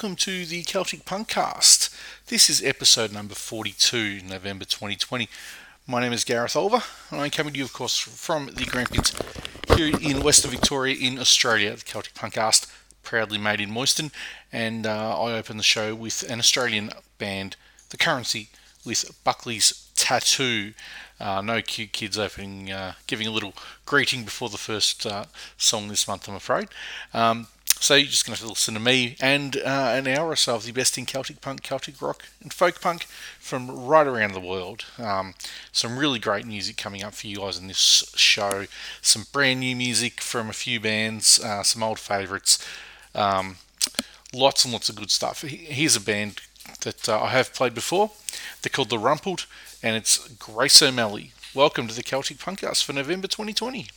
Welcome to the Celtic Punkcast. This is episode number 42, November 2020. My name is Gareth Olver, and I'm coming to you, of course, from the Grampians here in Western Victoria in Australia. The Celtic Punkcast, proudly made in Moyston, and uh, I open the show with an Australian band, The Currency, with Buckley's Tattoo. Uh, no cute kids opening, uh, giving a little greeting before the first uh, song this month, I'm afraid. Um, so you're just going to listen to me and uh, an hour or so of the best in Celtic punk, Celtic rock, and folk punk from right around the world. Um, some really great music coming up for you guys in this show. Some brand new music from a few bands, uh, some old favourites. Um, lots and lots of good stuff. Here's a band that uh, I have played before. They're called The Rumpled, and it's Grace O'Malley. Welcome to the Celtic Punkcast for November 2020.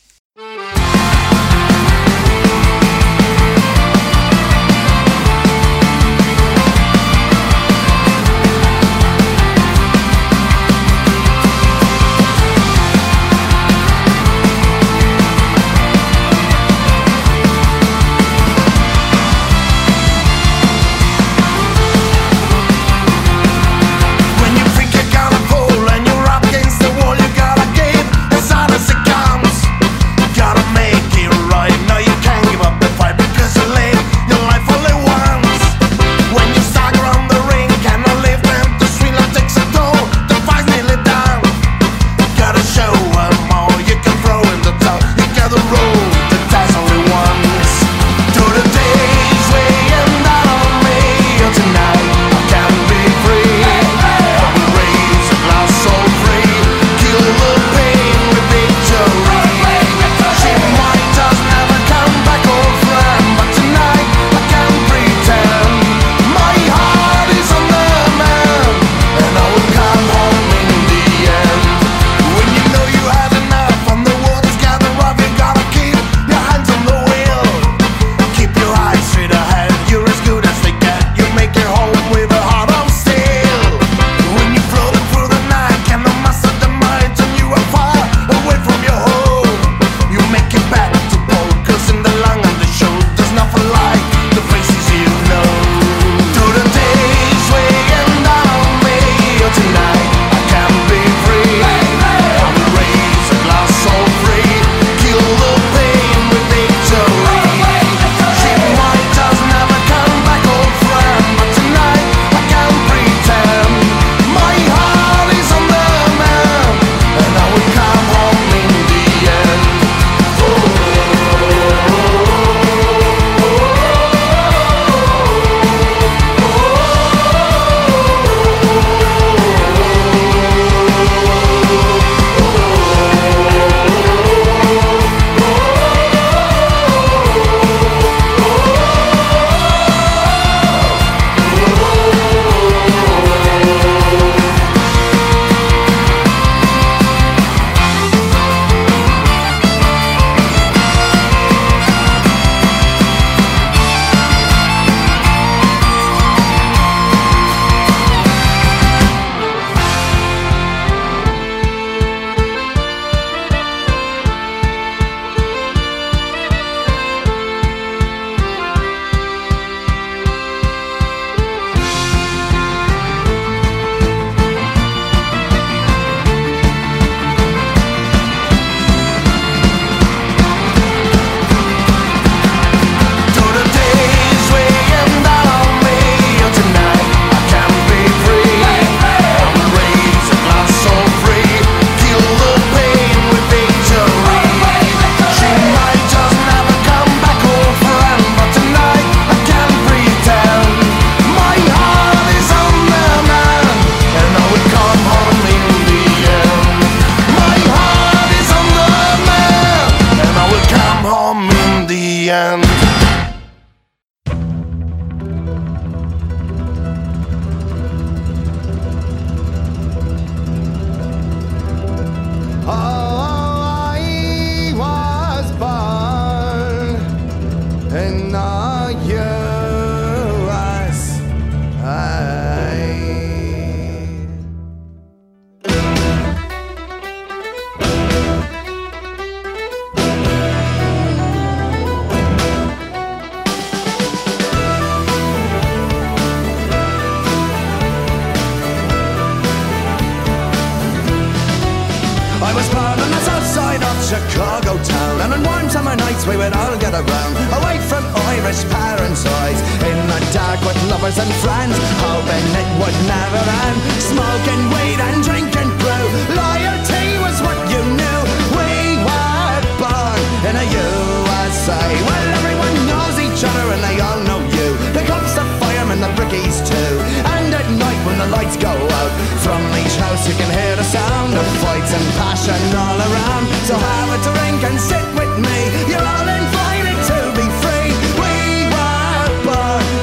Get around, away from Irish parents' eyes. In the dark with lovers and friends, hoping it would never end. Smoking weed and drinking brew. Loyalty was what you knew. We were born in a USA. Well, everyone knows each other and they all know you. The cops, the firemen, the brickies too. And at night when the lights go out, from each house you can hear the sound of fights and passion all around. So have a drink and sit with me. You're all invited to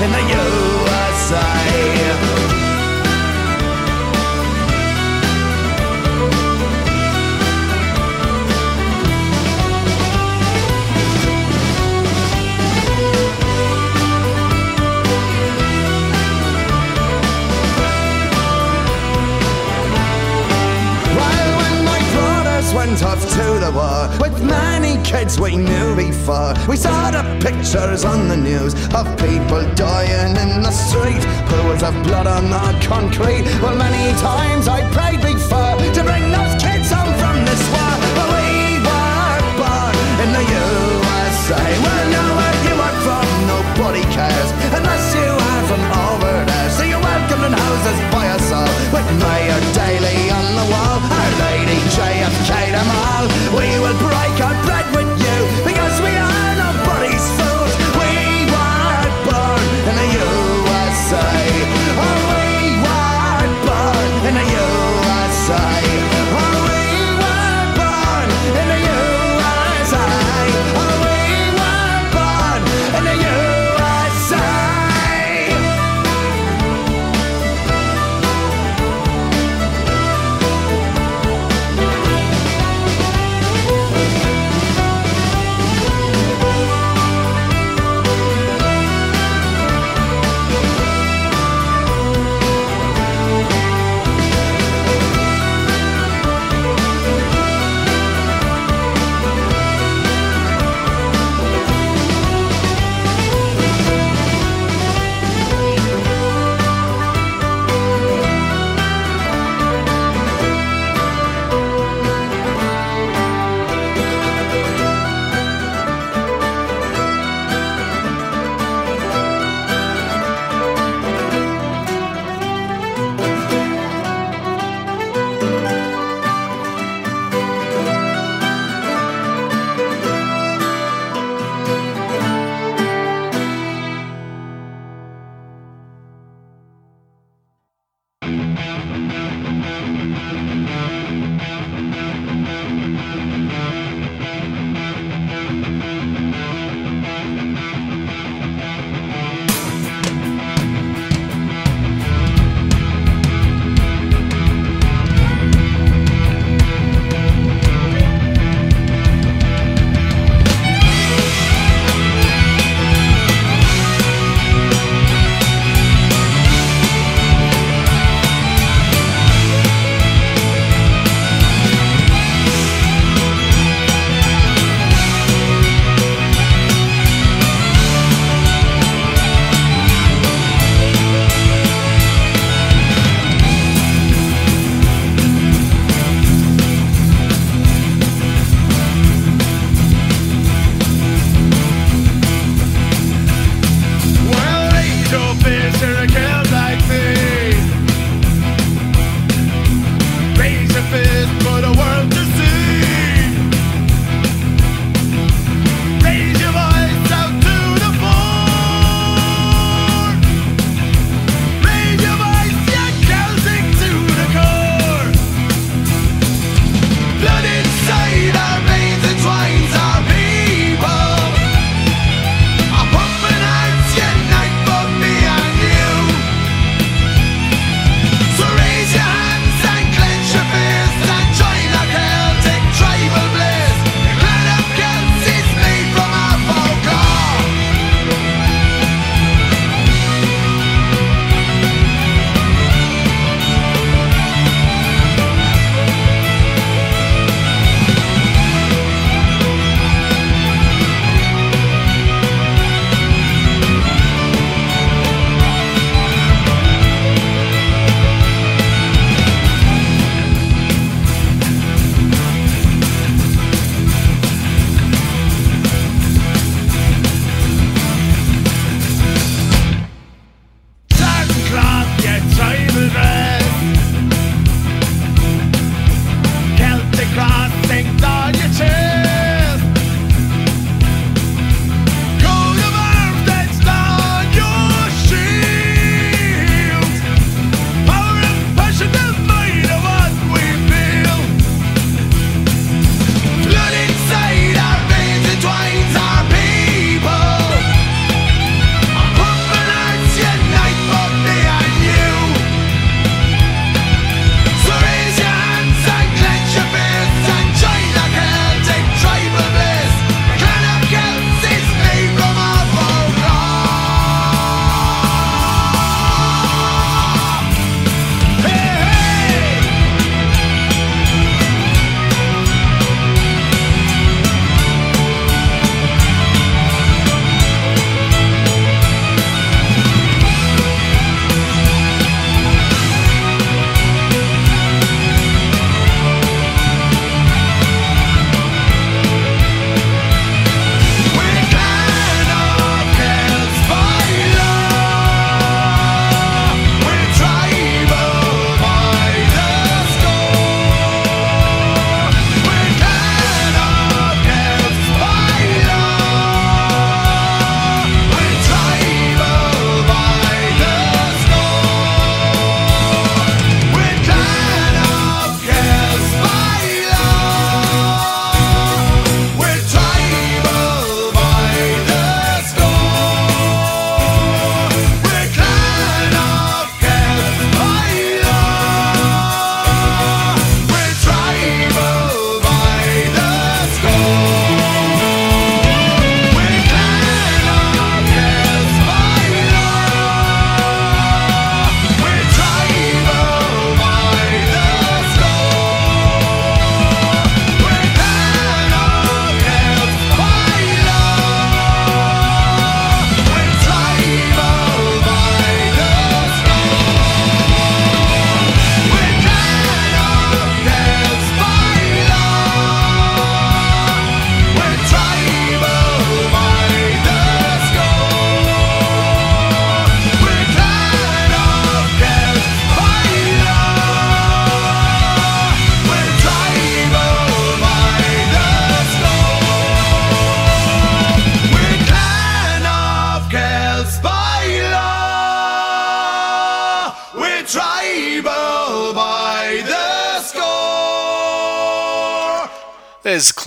in the USA. Went off to the war with many kids we knew before, we saw the pictures on the news of people dying in the street, pools of blood on the concrete. Well, many times I prayed before to bring those kids home from this war, but we were born in the USA. Them all. We will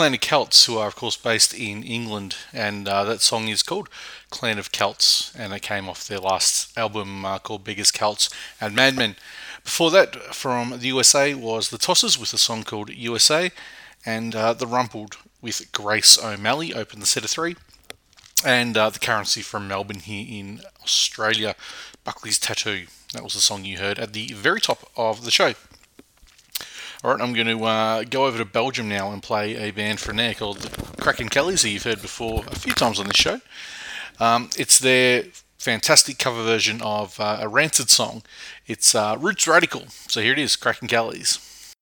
Clan of Celts, who are, of course, based in England, and uh, that song is called Clan of Celts, and it came off their last album uh, called Biggest Celts and Madmen. Before that, from the USA, was The Tossers with a song called USA, and uh, The Rumpled with Grace O'Malley opened the set of three, and uh, The Currency from Melbourne here in Australia, Buckley's Tattoo. That was the song you heard at the very top of the show. All right, I'm going to uh, go over to Belgium now and play a band from there called the Kraken Kellys, that you've heard before a few times on this show. Um, it's their fantastic cover version of uh, a Rancid song. It's uh, Roots Radical. So here it is, Kraken Kellys.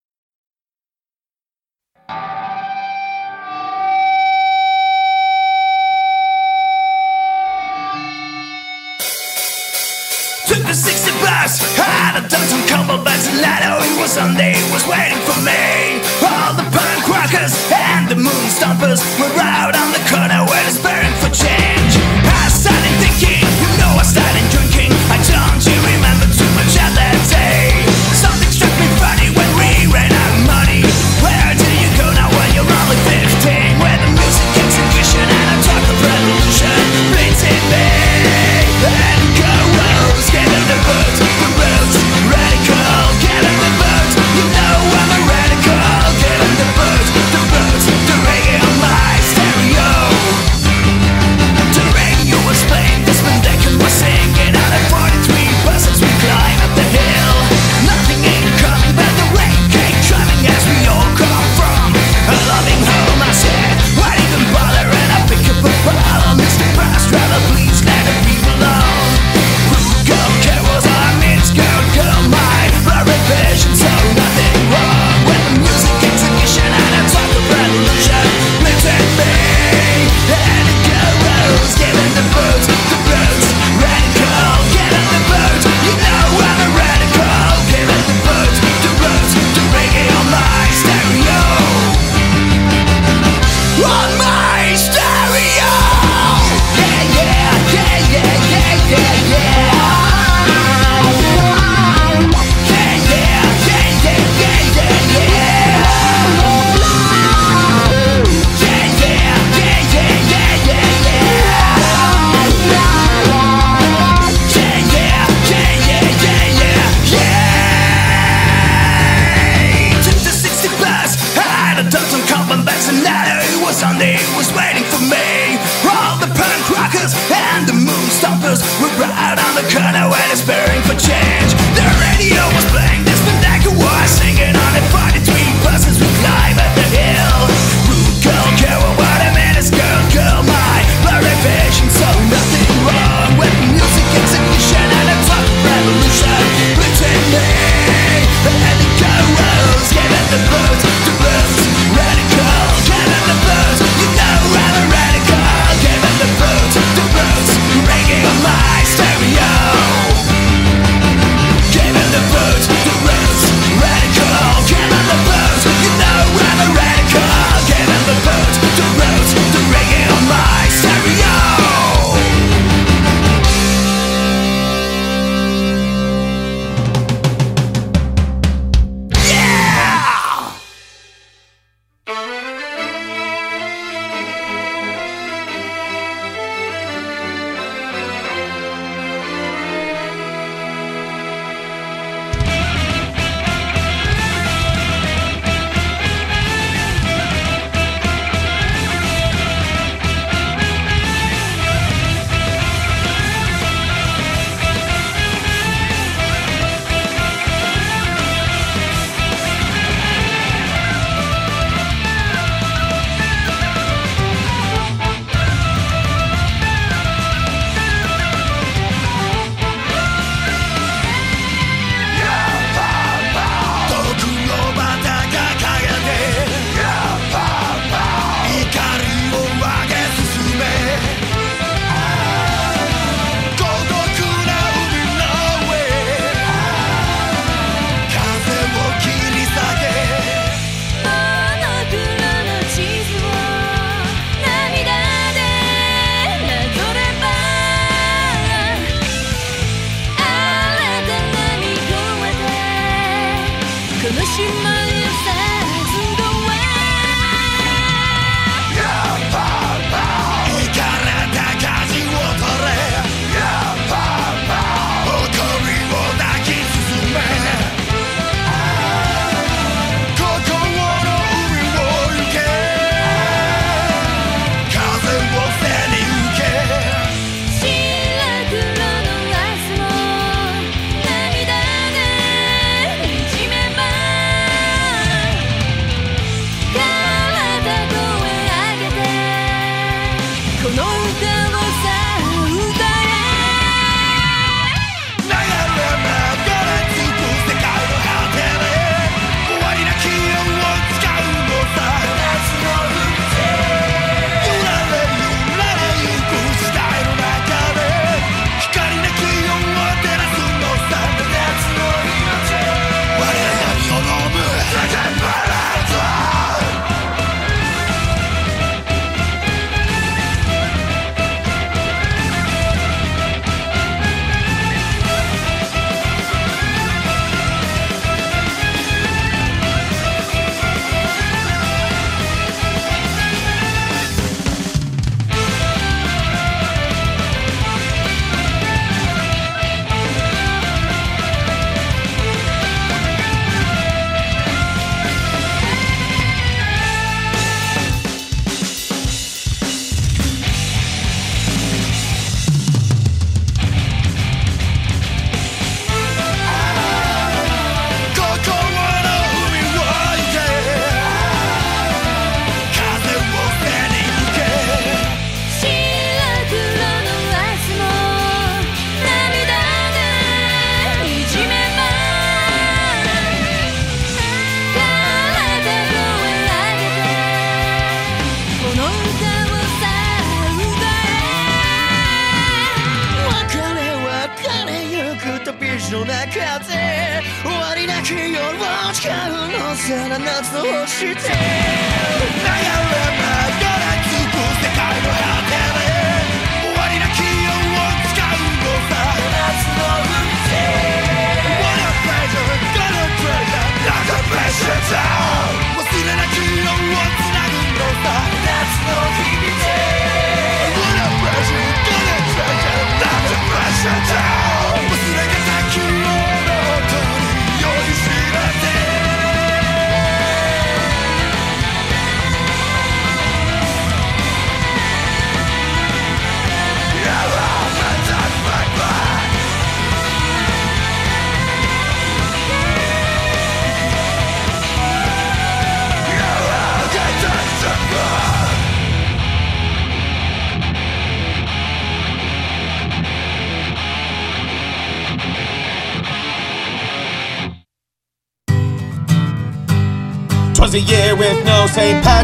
Bus, had a couple bets and Lado, it was Sunday, was waiting for me. All the punk rockers and the moon stompers were out on the corner bearing for change.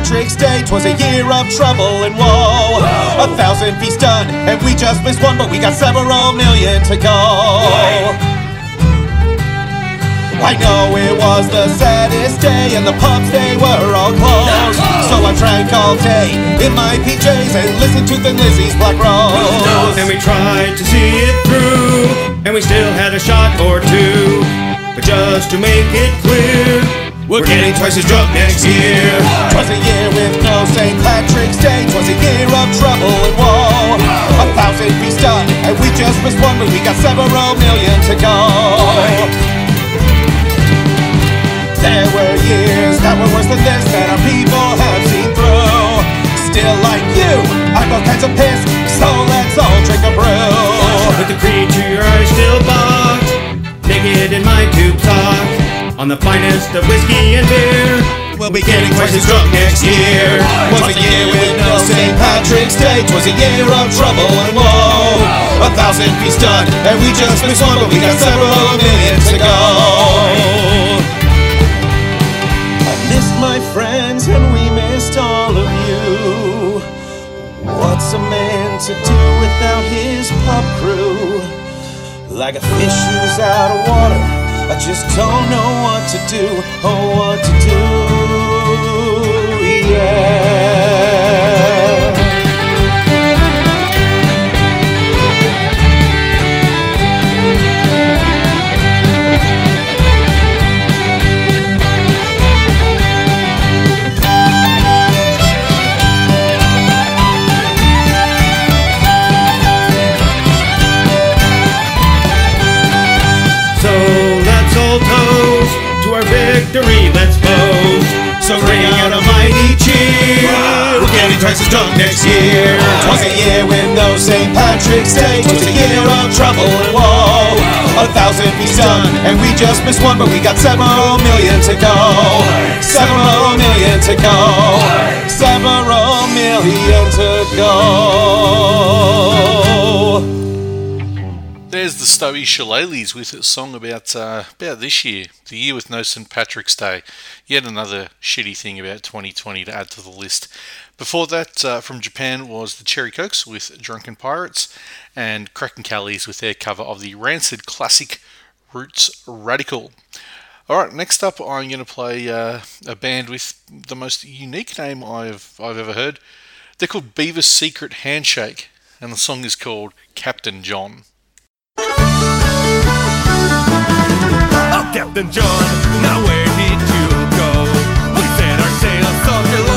Patrick's Day. Twas a year of trouble and woe. A thousand feasts done, and we just missed one, but we got several million to go. I know it was the saddest day, and the pubs they were all closed. So I drank all day in my PJs and listened to Thin Lizzy's Black Rose. And we tried to see it through, and we still had a shot or two. But just to make it clear, we're getting twice as drunk next year. Twas a year with no St. Patrick's Day. Twas a year of trouble and woe. A thousand feasts done, and we just missed one, but we got several million to go. There were years that were worse than this that our people have seen through. Still, like you, I'm all kinds of pissed, so let's all drink a brew. With the creed to your eyes still boxed, naked in my tube sock, on the finest of whiskey and beer. We'll be getting twice as drunk next year. Was a year with no St. Patrick's Day. Twas a year of trouble and woe. A thousand feasts done, and we just missed one, but we got several million to go. I missed my friends, and we missed all of you. What's a man to do without his pub crew? Like a fish who's out of water, I just don't know what to do. Oh, what to do? Yeah. Twice as drunk next year. Twas a year with no St. Patrick's Day. Twas a year of trouble and woe. A thousand feasts done, and we just missed one, but we got several million to go. Several million to go. Several million to go. There's the Stowey Shillelaghs with a song about uh, about this year, the year with no St Patrick's Day. Yet another shitty thing about 2020 to add to the list. Before that, uh, from Japan was the Cherry Cokes with Drunken Pirates, and Kraken Kellys with their cover of the Rancid classic Roots Radical. All right, next up, I'm going to play uh, a band with the most unique name I've I've ever heard. They're called Beaver's Secret Handshake, and the song is called Captain John. Captain John, now where did you go? We set our sails such a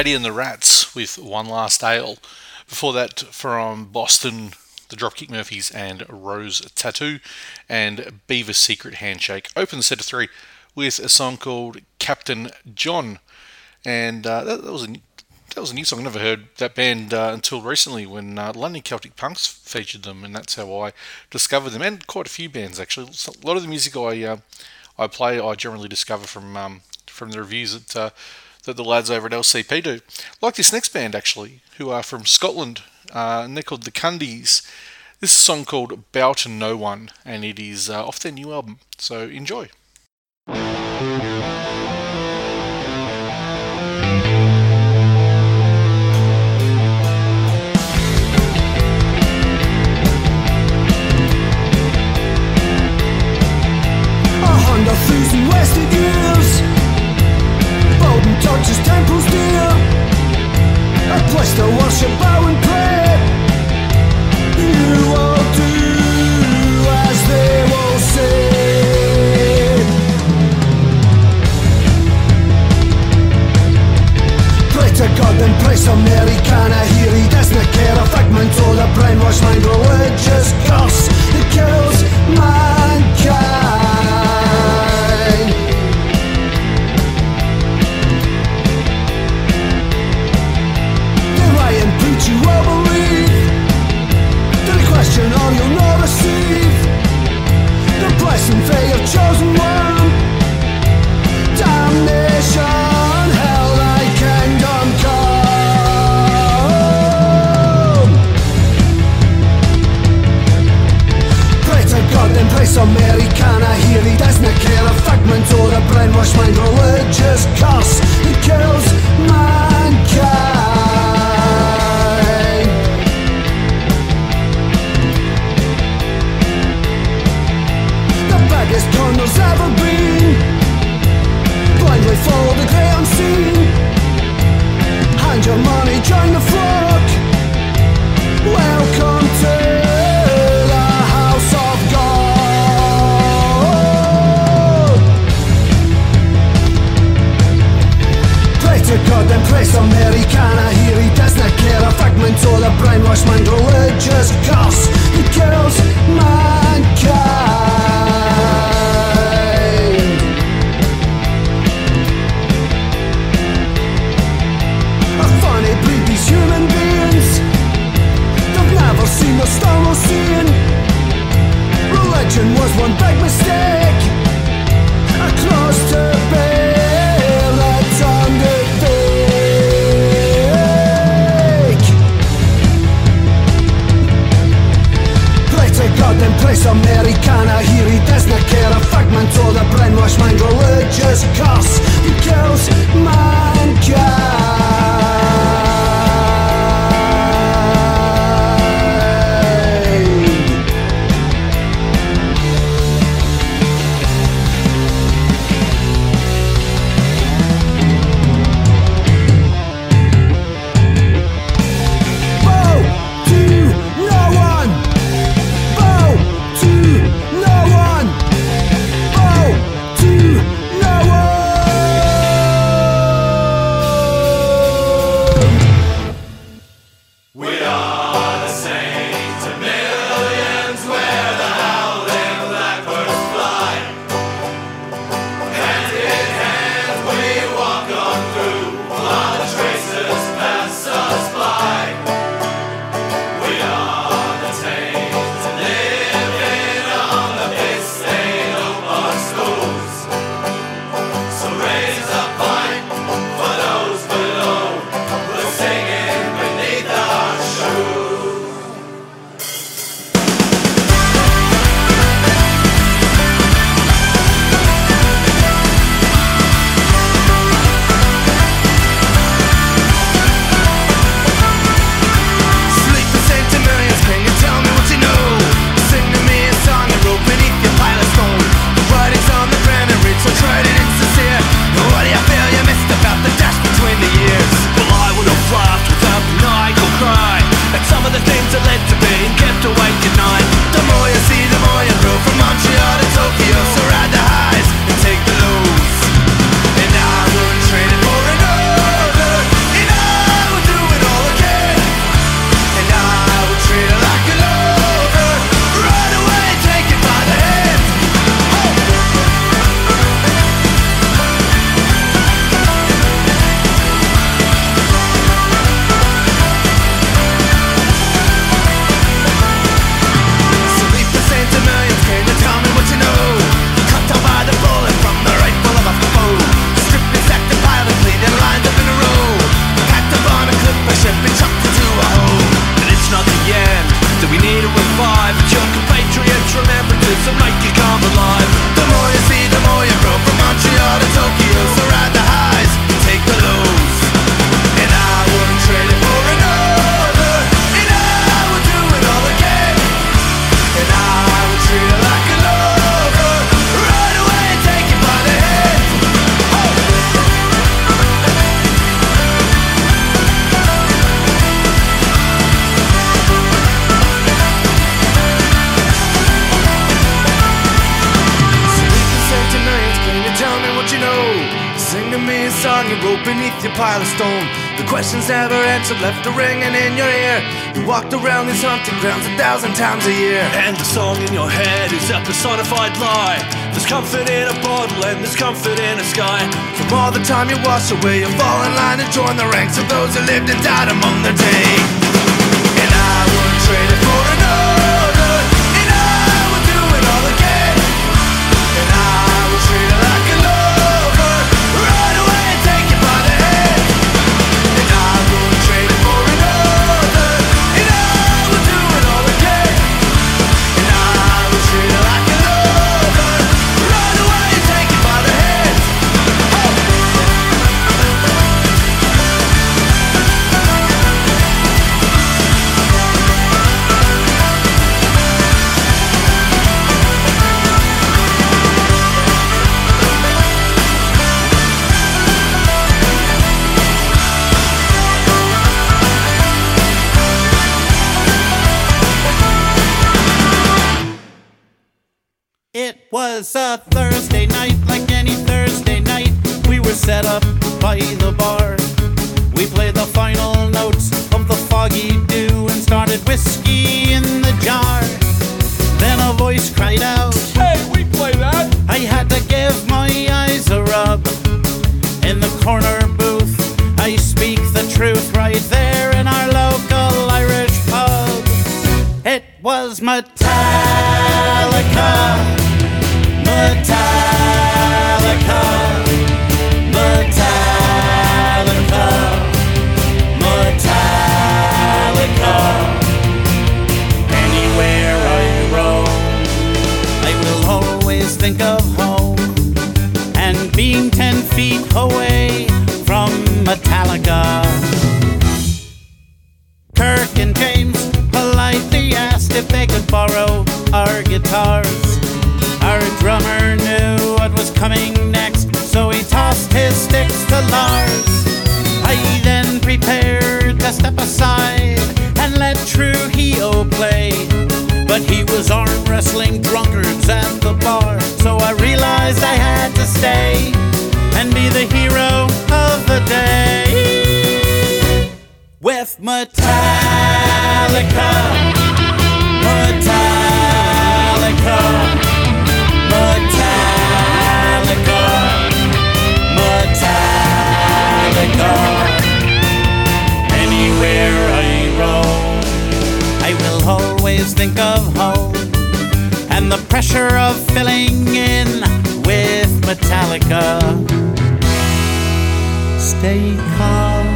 Paddy and the Rats with One Last Ale. Before that, from Boston, the Dropkick Murphys and Rose Tattoo, and Beaver Secret Handshake. Open the set of three with a song called Captain John, and uh, that, that was a that was a new song. I never heard that band uh, until recently when uh, London Celtic Punks featured them, and that's how I discovered them. And quite a few bands actually. A lot of the music I uh, I play, I generally discover from um, from the reviews that uh, that the lads over at LCP do. Like this next band actually, who are from Scotland, uh, and they're called the Cundeez. This is a song called Bow to No One, and it is uh, off their new album. So enjoy. Wasted Bowden touches temples times a year. And the song in your head is a personified lie. There's comfort in a bottle and there's comfort in a sky. From all the time you wash away, you fall in line and join the ranks of those who lived and died among the day. Was a Thursday night, like any Thursday night. We were set up by the bar. We played the final notes of the foggy dew and started whiskey in the jar. Then a voice cried out, Hey, we play that. I had to give my eyes a rub. In the corner booth, I speak the truth right there in our local Irish pub. It was Metallica. Think of home and being ten feet away from Metallica. Kirk and James politely asked if they could borrow our guitars. Drummer knew what was coming next, so he tossed his sticks to Lars. I then prepared to step aside and let True Trujillo play. But he was arm wrestling drunkards at the bar, so I realized I had to stay and be the hero of the day with. Metallica. Metallica. Metallica. Anywhere I roam, I will always think of home and the pressure of filling in with Metallica. Stay calm,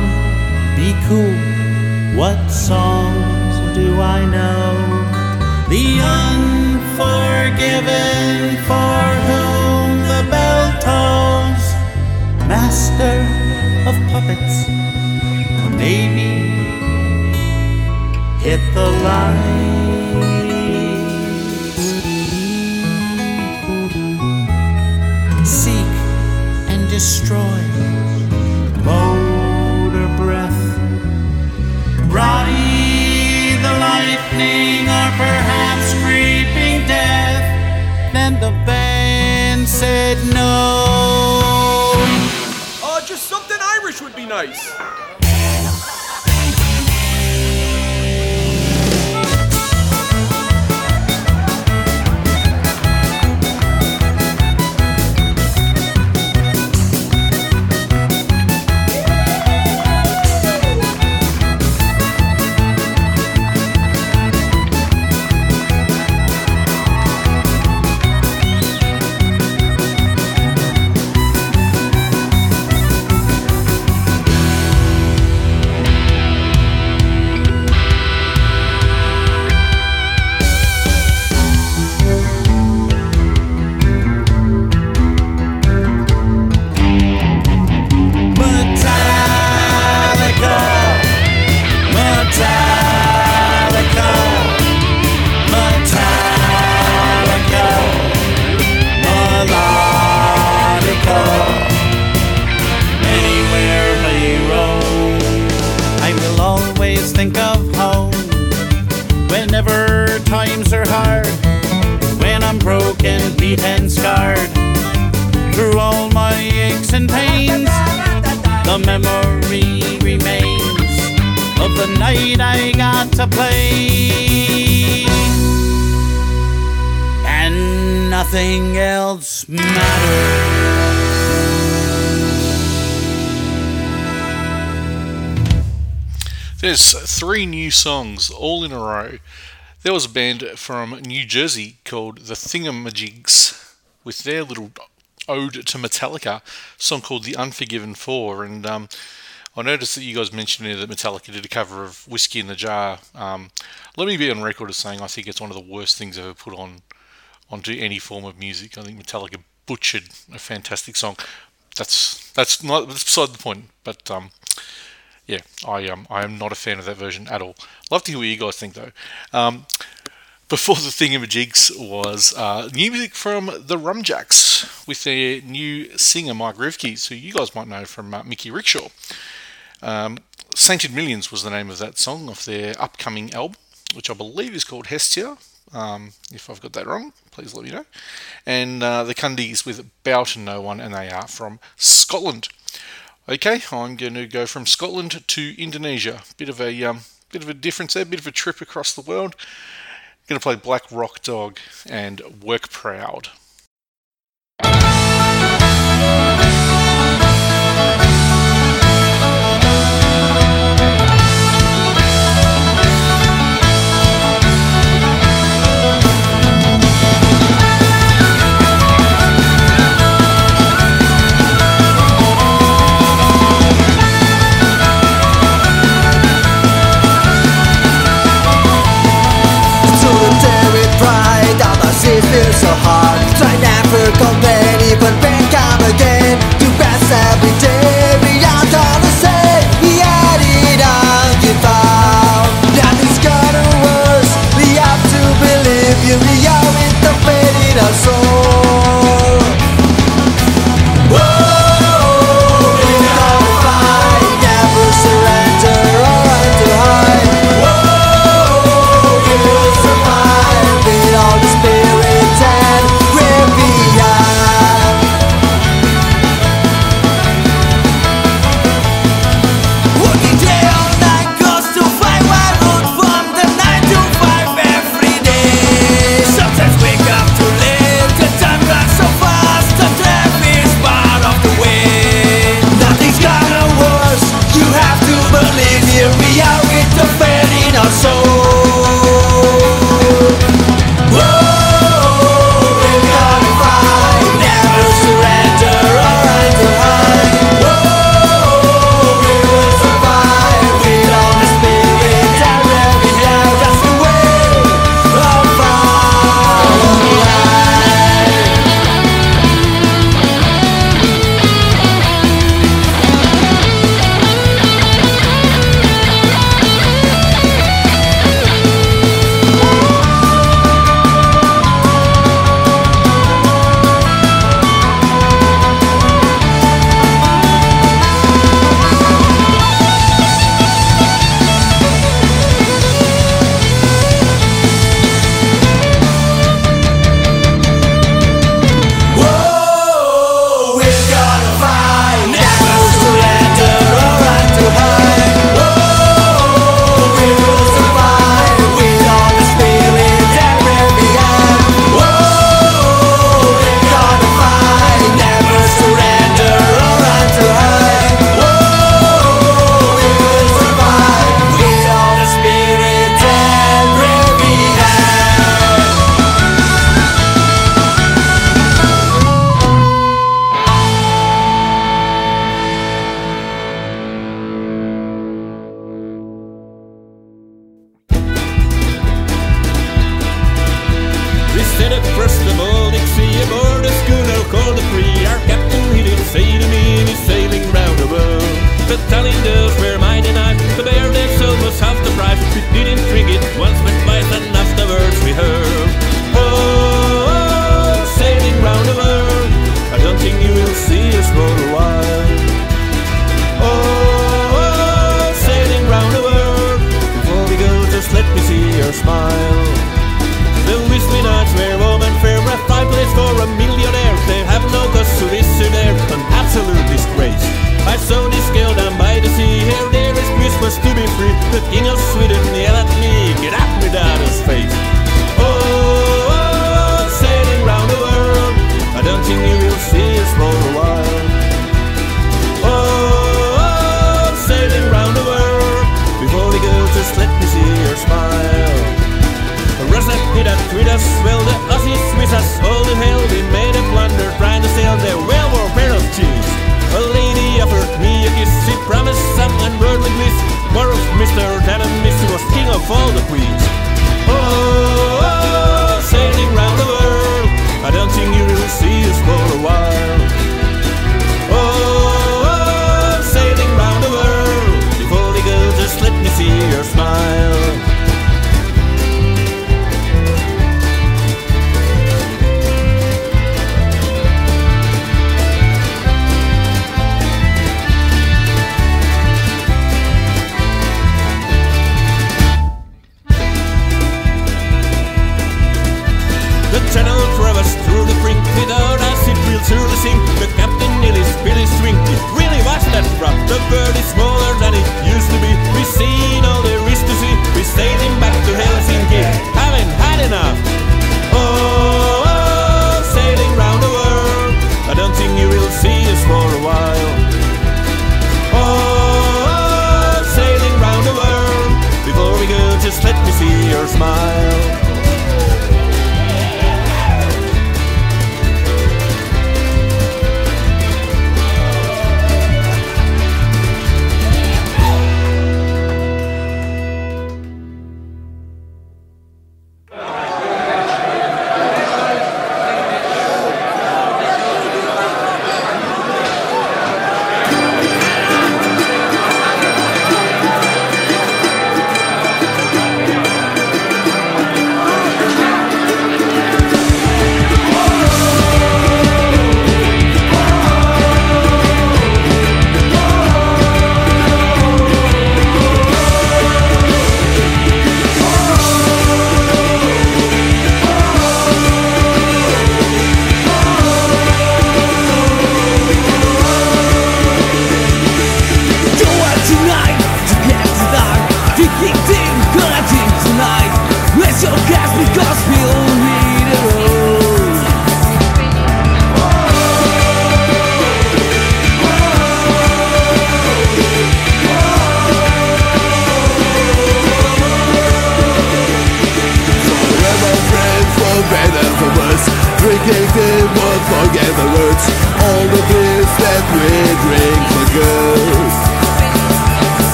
be cool. What songs do I know? The unforgiven for whom the bell tolls. Master of puppets, or maybe hit the lights. Seek and destroy. Motorbreath. Ride the lightning or perhaps creeping death. Then the band said no. Irish would be nice. Beat and scarred, through all my aches and pains. The memory remains of the night I got to play. And nothing else matters. There's three new songs all in a row. There was a band from New Jersey called the Thingamajigs with their little ode to Metallica song called The Unforgiven Four. And um, I noticed that you guys mentioned here that Metallica did a cover of Whiskey in the Jar. Um, let me be on record as saying I think it's one of the worst things ever put on onto any form of music. I think Metallica butchered a fantastic song. That's that's not that's beside the point. But um, yeah, I um I am not a fan of that version at all. Love to hear what you guys think though. Um, before the Thingamajigs was uh, new music from the Rumjacks with their new singer Mike Rivkees, who you guys might know from uh, Mickey Rickshaw. Um, Sainted Millions was the name of that song of their upcoming album, which I believe is called Hestia. Um, if I've got that wrong, please let me know. And uh, the Cundeez with Bow to No One, and they are from Scotland. Okay, I'm going to go from Scotland to Indonesia. Bit of a um, bit of a difference there, bit of a trip across the world. going to play Black Rock Dog and Work Proud. So hard. Try never complain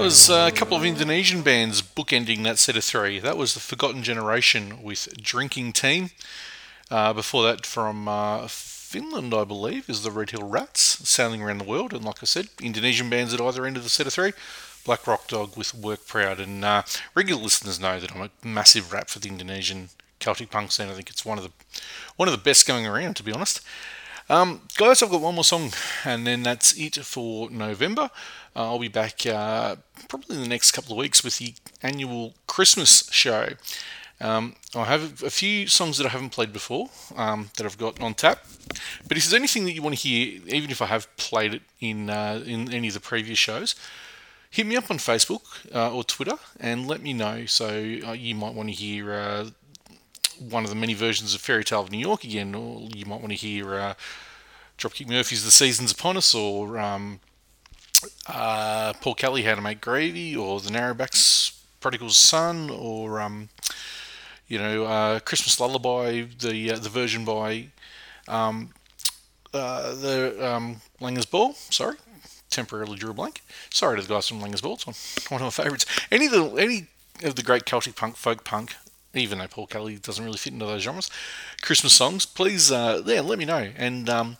was uh, a couple of Indonesian bands bookending that set of three. That was the Forgotten Generation with Drinking Team. Uh, before that, from uh, Finland, I believe, is the Red Hill Rats, sailing around the world. And like I said, Indonesian bands at either end of the set of three. Black Rock Dog with Work Proud. And uh, regular listeners know that I'm a massive rap for the Indonesian Celtic punk scene. I think it's one of the one of the best going around, to be honest. Um, guys, I've got one more song, and then that's it for November. Uh, I'll be back uh, probably in the next couple of weeks with the annual Christmas show. Um, I have a few songs that I haven't played before um, that I've got on tap. But if there's anything that you want to hear, even if I have played it in uh, in any of the previous shows, hit me up on Facebook uh, or Twitter and let me know. So uh, you might want to hear uh, one of the many versions of Fairy Tale of New York again, or you might want to hear uh, Dropkick Murphys' The Seasons Upon Us, or um, uh, Paul Kelly How to Make Gravy, or The Narrowbacks Prodigal Son, or um, you know, uh, Christmas Lullaby, the uh, the version by um, uh, the um, Langers Ball. Sorry, temporarily drew a blank. Sorry to the guys from Langers Ball. It's one, one of my favourites. Any of the any of the great Celtic punk, folk punk, even though Paul Kelly doesn't really fit into those genres, Christmas songs. Please, uh, yeah, let me know, and um,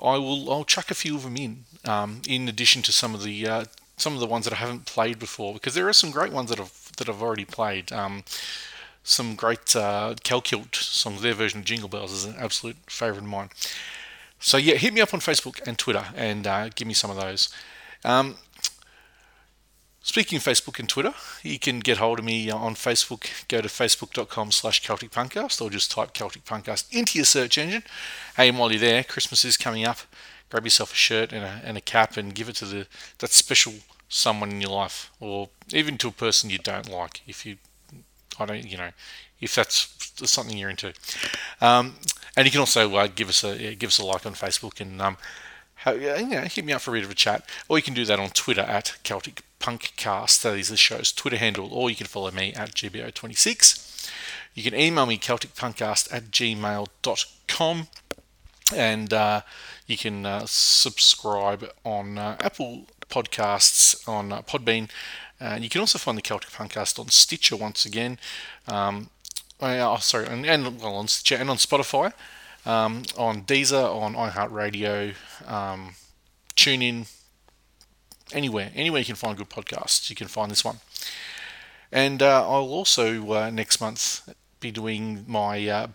I will. I'll chuck a few of them in. Um, in addition to some of the uh, some of the ones that I haven't played before, because there are some great ones that I've that I've already played. Um, some great uh, Kelkilt songs. Their version of Jingle Bells is an absolute favourite of mine. So yeah, hit me up on Facebook and Twitter and uh, give me some of those. Um, speaking of Facebook and Twitter, you can get hold of me on Facebook. Go to facebook.com slash Celtic Punkcast or just type Celtic Punkcast into your search engine. Hey, and while you're there, Christmas is coming up. Grab yourself a shirt and a, and a cap and give it to the that special someone in your life, or even to a person you don't like. If you I don't, you know, if that's something you're into. Um, and you can also uh, give us a give us a like on Facebook and um, how, you know, hit me up for a bit of a chat, or you can do that on Twitter at Celtic Punkcast. That is the show's Twitter handle, or you can follow me at GBO26. You can email me celticpunkcast at gmail.com and uh, you can uh, subscribe on uh, Apple Podcasts on uh, Podbean you can also find the Celtic Punkcast on Stitcher once again. Um, oh, sorry, and, and, well, on Stitcher and on Spotify, um, on Deezer, on iHeartRadio, um, TuneIn, anywhere, anywhere you can find good podcasts, you can find this one. And uh, I'll also uh, next month be doing my uh,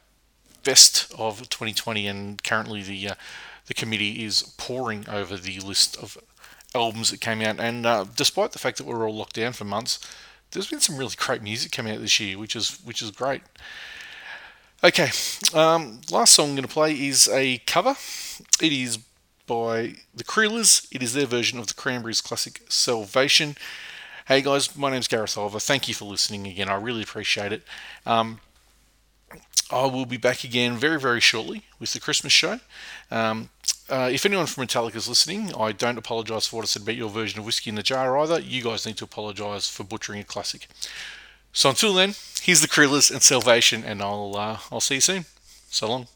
best of 2020, and currently the uh, the committee is poring over the list of albums that came out, and uh, despite the fact that we are all locked down for months, there's been some really great music coming out this year, which is which is great. Okay, um, last song I'm going to play is a cover. It is by the Krillers. It is their version of the Cranberries classic Salvation. Hey guys, my name's Gareth Oliver. Thank you for listening again. I really appreciate it. Um, I will be back again very, very shortly with the Christmas show. Um, uh, if anyone from Metallica is listening, I don't apologise for what I said about your version of Whiskey in the Jar either. You guys need to apologise for butchering a classic. So until then, here's the Krillers and Salvation, and I'll uh, I'll see you soon. So long.